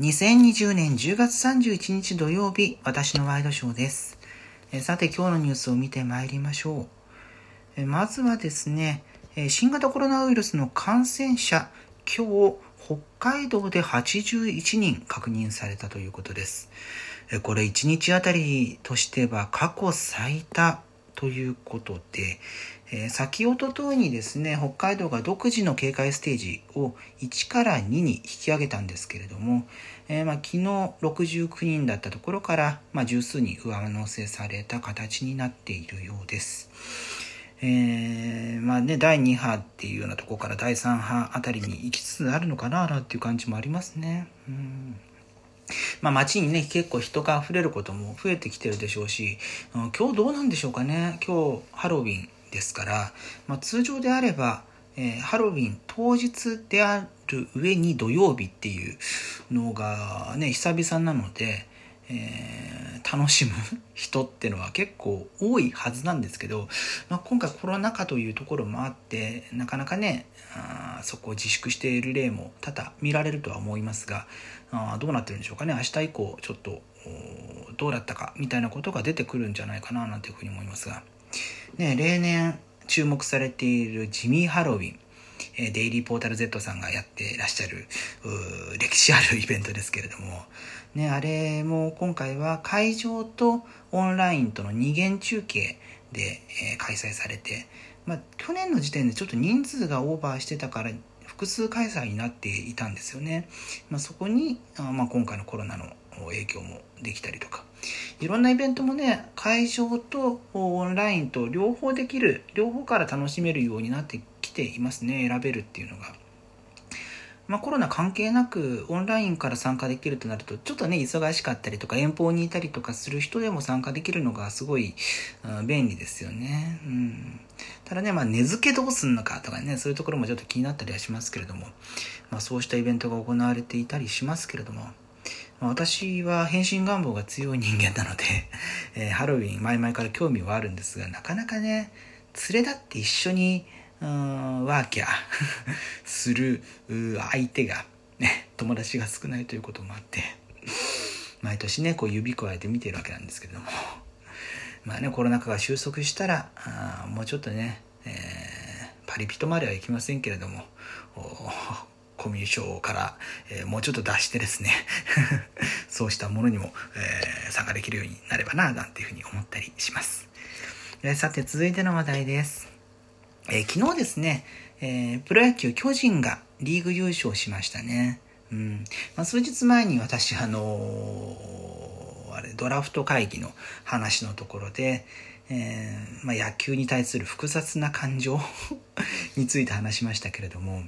2020年10月31日土曜日、私のワイドショーです。えさて今日のニュースを見てまいりましょう。えまずはですね、え新型コロナウイルスの感染者、今日、北海道で81人確認されたということです。えこれ1日あたりとしては過去最多ということで、えー先おととにですね、北海道が独自の警戒ステージを1から2に引き上げたんですけれども、えーまあ、昨日69人だったところから、まあ、十数人上乗せされた形になっているようです。えーまあね、第2波っていうようなところから第3波あたりに行きつつあるのかななんていう感じもありますね。うんまあ、街にね結構人が溢れることも増えてきてるでしょうし、うん今日どうなんでしょうかね。今日ハロウィンですから、まあ、通常であれば、えーハロウィン当日である上に土曜日っていうのがね久々なので、えー楽しむ人ってのは結構多いはずなんですけど、まあ、今回コロナ禍というところもあってなかなかねあそこを自粛している例も多々見られるとは思いますがあどうなってるんでしょうかね。明日以降ちょっとどうだったかみたいなことが出てくるんじゃないかななんていうふうに思いますが、ね、例年注目されているジミー・ハロウィン。えデイリーポータル Z さんがやってらっしゃる歴史あるイベントですけれども、ね、あれも今回は会場とオンラインとの二元中継で、え開催されて、まあ、去年の時点でちょっと人数がオーバーしてたから複数開催になっていたんですよね、まあ、そこにあまあ、今回のコロナの影響もできたりとか。いろんなイベントもね会場とオンラインと両方できる両方から楽しめるようになってていますね選べるっていうのが。まあ、コロナ関係なくオンラインから参加できるとなるとちょっとね忙しかったりとか遠方にいたりとかする人でも参加できるのがすごい、うん便利ですよね、うん、ただね、まあ、根付けどうすんのかとかねそういうところもちょっと気になったりはしますけれども、まあ、そうしたイベントが行われていたりしますけれどもま私は変身願望が強い人間なので、えーハロウィン前々から興味はあるんですがなかなかね連れ立って一緒にうーワーキャー。する相手がね友達が少ないということもあって毎年ねこう指加えて見てるわけなんですけれども。まあねコロナ禍が収束したらあもうちょっとね、えーパリピとまではいきませんけれどもコミュ障から、えーもうちょっと出してですね そうしたものにも、えー参加できるようになればななんていうふうに思ったりします、えさて続いての話題です。えー昨日ですね、えープロ野球巨人がリーグ優勝しましたね。うんまあ、数日前に私、あのーあれ、ドラフト会議の話のところで、えーまあ、野球に対する複雑な感情 について話しましたけれども、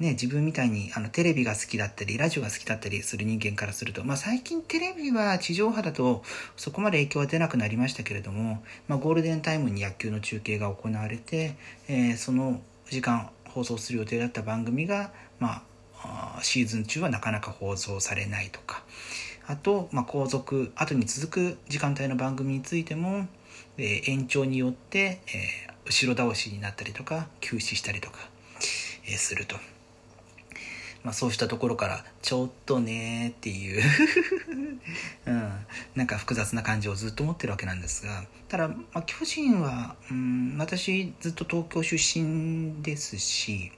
ね、自分みたいにあのテレビが好きだったりラジオが好きだったりする人間からすると、まあ、最近テレビは地上波だとそこまで影響は出なくなりましたけれども、まあ、ゴールデンタイムに野球の中継が行われて、えーその時間放送する予定だった番組が、まあ、シーズン中はなかなか放送されないとかあと、まあ、後続後に続く時間帯の番組についても、えー延長によって、えー後ろ倒しになったりとか休止したりとか、えすると。まあ、そうしたところからちょっとねっていう、うん、なんか複雑な感じをずっと持ってるわけなんですがただ、まあ、巨人は、うん、私ずっと東京出身ですし、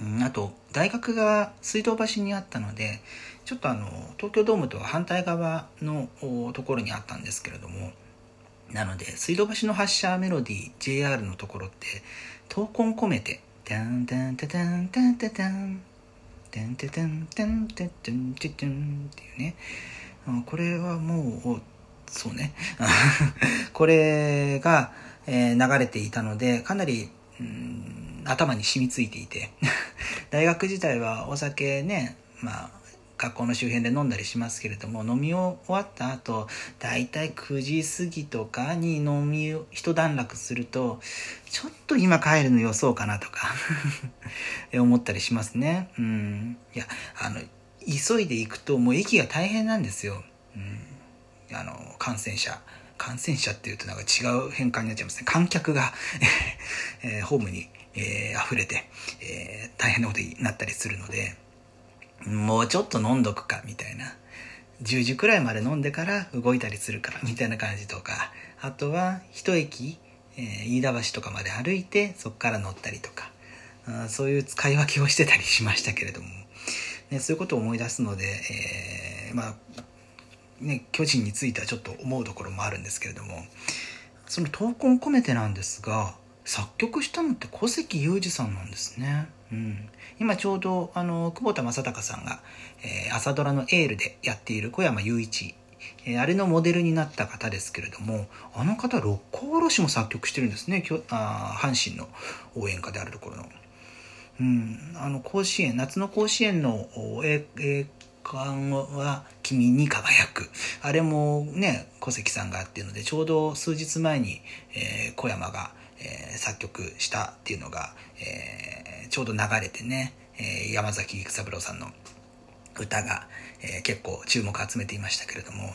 うん、あと大学が水道橋にあったのでちょっとあの東京ドームとは反対側のところにあったんですけれどもなので水道橋の発車メロディー JR のところって闘魂込めて「タンタンタタンタンタタン」てんててんてんてんてんてんてんっていうね。これはもう、そうね。これが、えー、流れていたので、かなり、うん、頭に染みついていて。大学時代はお酒ね、まあ、学校の周辺で飲んだりしますけれども飲み終わった後だいたい9時過ぎとかに飲み一段落するとちょっと今帰るの予想かなとか 思ったりしますね。うん。いやあの急いで行くともう駅が大変なんですよ、うん、あの感染者。感染者っていうとなんか違う変換になっちゃいますね。観客が、えーホームに、えー溢れて、えー大変なことになったりするので。もうちょっと飲んどくかみたいな。10時くらいまで飲んでから動いたりするからみたいな感じとか。あとは一駅、えー、飯田橋とかまで歩いてそこから乗ったりとか。あそういう使い分けをしてたりしましたけれども、ね、そういうことを思い出すので、えー、まあね巨人についてはちょっと思うところもあるんですけれども。その闘魂込めてなんですが作曲したのって小関裕二さんなんですね。うん、今ちょうどあの久保田正孝さんが、えー、朝ドラの「エール」でやっている小山雄一、えー、あれのモデルになった方ですけれどもあの方六甲おろしも作曲してるんですね。あ阪神の応援歌であるところの。うん、あの甲子園夏の甲子園の栄冠は君に輝く。あれもね小関さんがっていうのでちょうど数日前に、えー、小山が、えー、作曲したっていうのが、えーちょうど流れてね、えー、山崎育三郎さんの歌が、え、結構注目を集めていましたけれども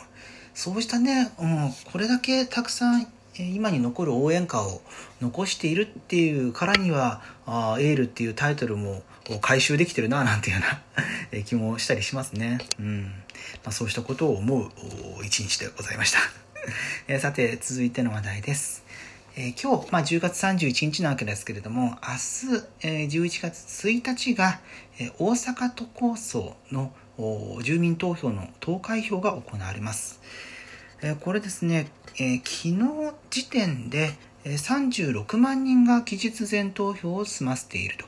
そうしたね、うん、これだけたくさん今に残る応援歌を残しているっていうからには「あエール」っていうタイトルも回収できてるななんていうような 気もしたりしますね。うんまあ、そうしたことを思う一日でございました。さて続いての話題です。えー、今日、まあ、10月31日なわけですけれども、明日、えー、11月1日が、えー、大阪都構想の住民投票の投開票が行われます。えー、これですね、え、昨日時点で36万人が期日前投票を済ませていると。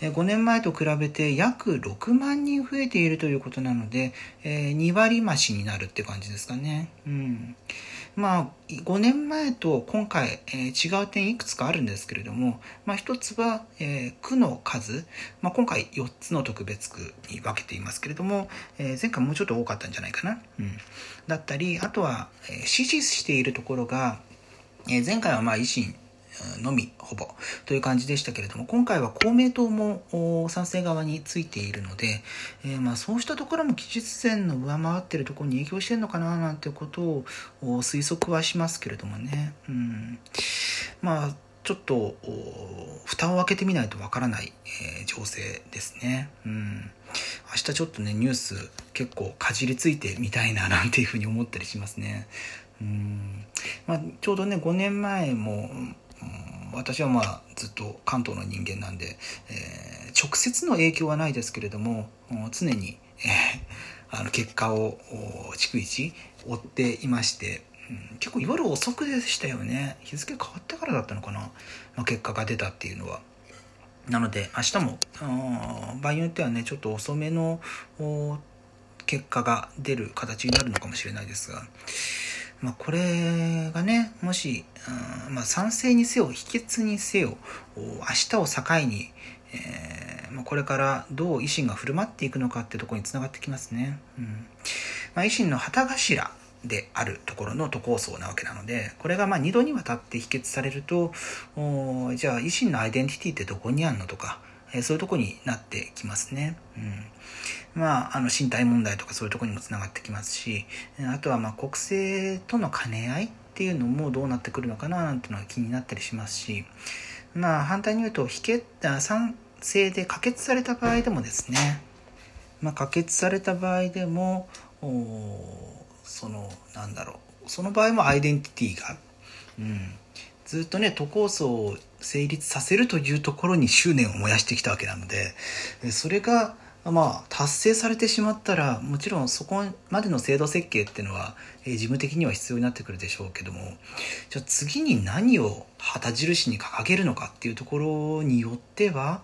5年前と比べて約6万人増えているということなので、え2割増しになるって感じですかね。うん。まあ、5年前と今回、えー、違う点いくつかあるんですけれども、まあ、一つは、えー、区の数、まあ、今回4つの特別区に分けていますけれども、えー、前回もうちょっと多かったんじゃないかな。うん、だったり、あとは、えー、支持しているところが、え、前回はまあ維新のみほぼという感じでしたけれども今回は公明党も賛成側についているので、えー、まあそうしたところも期日前の上回ってるところに影響してるのかななんていうことを推測はしますけれどもね、うん、まあちょっと蓋を開けてみないとわからない、えー、情勢ですね。うん明日ちょっとねニュース結構かじりついてみたいな なんていうふうに思ったりしますね。うんまあ、ちょうどね5年前も私はまあずっと関東の人間なんで、えー、直接の影響はないですけれども常に、えー、あの結果を逐一追っていまして、うん、結構夜遅くでしたよね日付変わってからだったのかな、まあ、結果が出たっていうのは。なので明日も場合によってはねちょっと遅めの結果が出る形になるのかもしれないですが。まあ、これがね、もし、うんまあ、賛成にせよ、否決にせよ、明日を境に、えーまあ、これからどう維新が振る舞っていくのかってところにつながってきますね。うんまあ、維新の旗頭であるところの都構想なわけなので、これがまあ2度にわたって否決されると、おじゃあ維新のアイデンティティってどこにあるのとか、えそういうとこになってきますね。うんまあ、あの身体問題とかそういうとこにもつながってきますしあとはまあ国政との兼ね合いっていうのもどうなってくるのかななんていうのは気になったりしますしまあ反対に言うと否決賛成で可決された場合でもですね、まあ、可決された場合でもそのなんだろうその場合もアイデンティティが、うん、ずっとね都構想を成立させるというところに執念を燃やしてきたわけなのでそれがまあ達成されてしまったらもちろんそこまでの制度設計っていうのは、えー、事務的には必要になってくるでしょうけどもじゃあ次に何を旗印に掲げるのかっていうところによっては、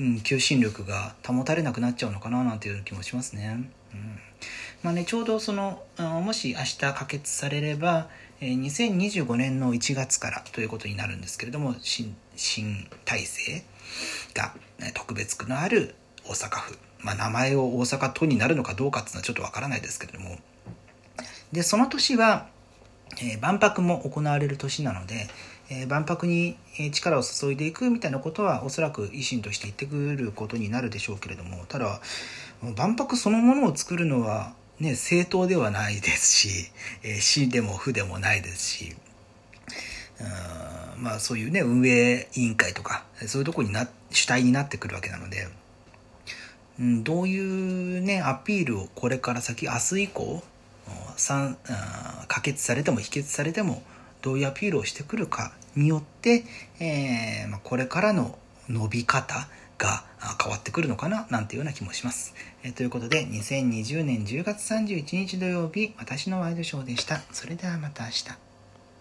うん、求心力が保たれなくなっちゃうのかななんていう気もしますね。うんまあね、ちょうどそのもし明日可決されれば2025年の1月からということになるんですけれども新新体制が特別区のある大阪府、まあ、名前を大阪都になるのかどうかっていうのはちょっとわからないですけれども。でその年は、えー、万博も行われる年なので、えー、万博に力を注いでいくみたいなことはおそらく維新として言ってくることになるでしょうけれどもただ万博そのものを作るのはね、政党ではないですし、えー、市でも府でもないですし、うんまあそういうね、運営委員会とか、そういうとこにな、主体になってくるわけなので、どういうね、アピールをこれから先、明日以降、可決されても否決されても、どういうアピールをしてくるかによって、えー、まあ、これからの伸び方が変わってくるのかななんていうような気もします。えー、ということで、2020年10月31日土曜日、私のワイドショーでした。それではまた明日。